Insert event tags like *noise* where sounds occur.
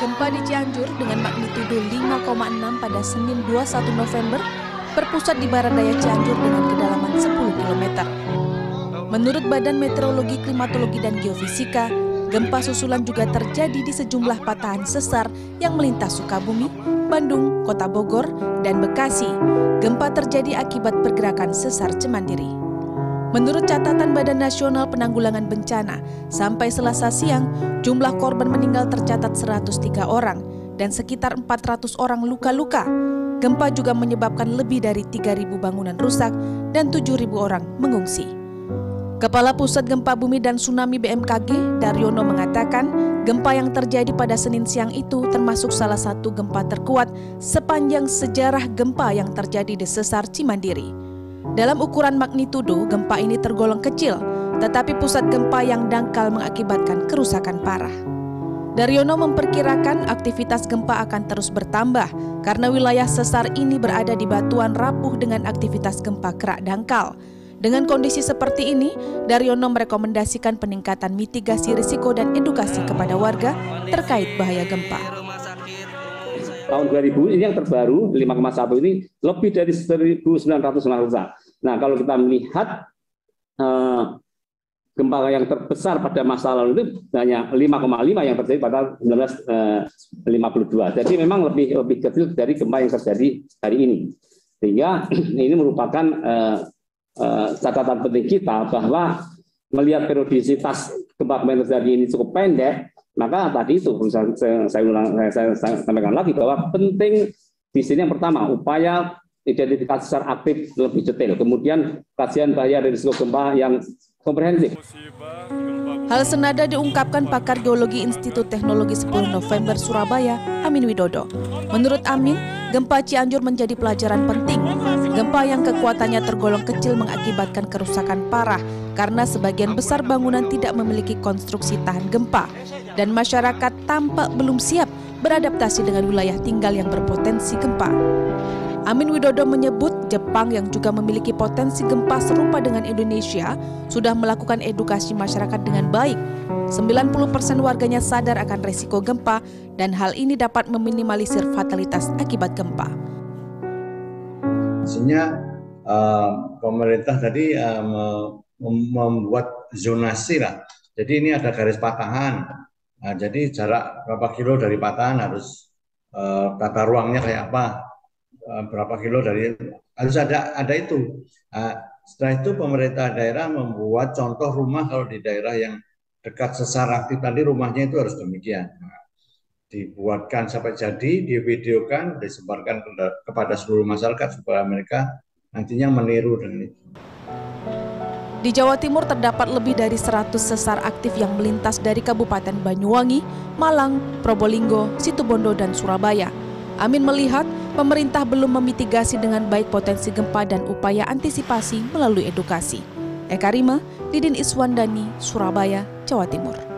Gempa di Cianjur dengan magnitudo 5,6 pada Senin 21 November berpusat di barat daya Cianjur dengan kedalaman 10 km. Menurut Badan Meteorologi, Klimatologi, dan Geofisika, gempa susulan juga terjadi di sejumlah patahan sesar yang melintas Sukabumi, Bandung, Kota Bogor, dan Bekasi. Gempa terjadi akibat pergerakan sesar Cemandiri. Menurut catatan Badan Nasional Penanggulangan Bencana, sampai Selasa siang, jumlah korban meninggal tercatat 103 orang dan sekitar 400 orang luka-luka. Gempa juga menyebabkan lebih dari 3.000 bangunan rusak dan 7.000 orang mengungsi. Kepala Pusat Gempa Bumi dan Tsunami BMKG, Daryono mengatakan, gempa yang terjadi pada Senin siang itu termasuk salah satu gempa terkuat sepanjang sejarah gempa yang terjadi di sesar Cimandiri. Dalam ukuran magnitudo, gempa ini tergolong kecil, tetapi pusat gempa yang dangkal mengakibatkan kerusakan parah. Daryono memperkirakan aktivitas gempa akan terus bertambah karena wilayah sesar ini berada di batuan rapuh dengan aktivitas gempa kerak dangkal. Dengan kondisi seperti ini, Daryono merekomendasikan peningkatan mitigasi risiko dan edukasi kepada warga terkait bahaya gempa tahun 2000 ini yang terbaru 5,1 ini lebih dari 1.900 rusak. Nah kalau kita melihat eh, gempa yang terbesar pada masa lalu itu hanya 5,5 yang terjadi pada 1952. Eh, Jadi memang lebih lebih kecil dari gempa yang terjadi hari ini. Sehingga *clears throat* ini merupakan eh, eh, catatan penting kita bahwa melihat periodisitas gempa yang terjadi ini cukup pendek, maka tadi itu saya, saya, ulang, saya, saya sampaikan lagi bahwa penting di sini yang pertama upaya identifikasi secara aktif lebih detail, kemudian kajian bahaya risiko gempa yang komprehensif. Hal senada diungkapkan pakar geologi Institut Teknologi 10 November Surabaya, Amin Widodo. Menurut Amin, gempa Cianjur menjadi pelajaran penting. Gempa yang kekuatannya tergolong kecil mengakibatkan kerusakan parah karena sebagian besar bangunan tidak memiliki konstruksi tahan gempa dan masyarakat tampak belum siap beradaptasi dengan wilayah tinggal yang berpotensi gempa. Amin Widodo menyebut Jepang yang juga memiliki potensi gempa serupa dengan Indonesia sudah melakukan edukasi masyarakat dengan baik. 90% warganya sadar akan resiko gempa dan hal ini dapat meminimalisir fatalitas akibat gempa. Maksudnya uh, pemerintah tadi uh, membuat zonasi lah. Jadi ini ada garis patahan Nah, jadi jarak berapa kilo dari patahan harus uh, tata ruangnya kayak apa, uh, berapa kilo dari harus ada ada itu. Uh, setelah itu pemerintah daerah membuat contoh rumah kalau di daerah yang dekat sesar aktif tadi rumahnya itu harus demikian. Nah, dibuatkan sampai jadi, divideokan, disebarkan kepada seluruh masyarakat supaya mereka nantinya meniru dengan itu. Di Jawa Timur terdapat lebih dari 100 sesar aktif yang melintas dari Kabupaten Banyuwangi, Malang, Probolinggo, Situbondo, dan Surabaya. Amin melihat pemerintah belum memitigasi dengan baik potensi gempa dan upaya antisipasi melalui edukasi. Eka Rima, Didin Iswandani, Surabaya, Jawa Timur.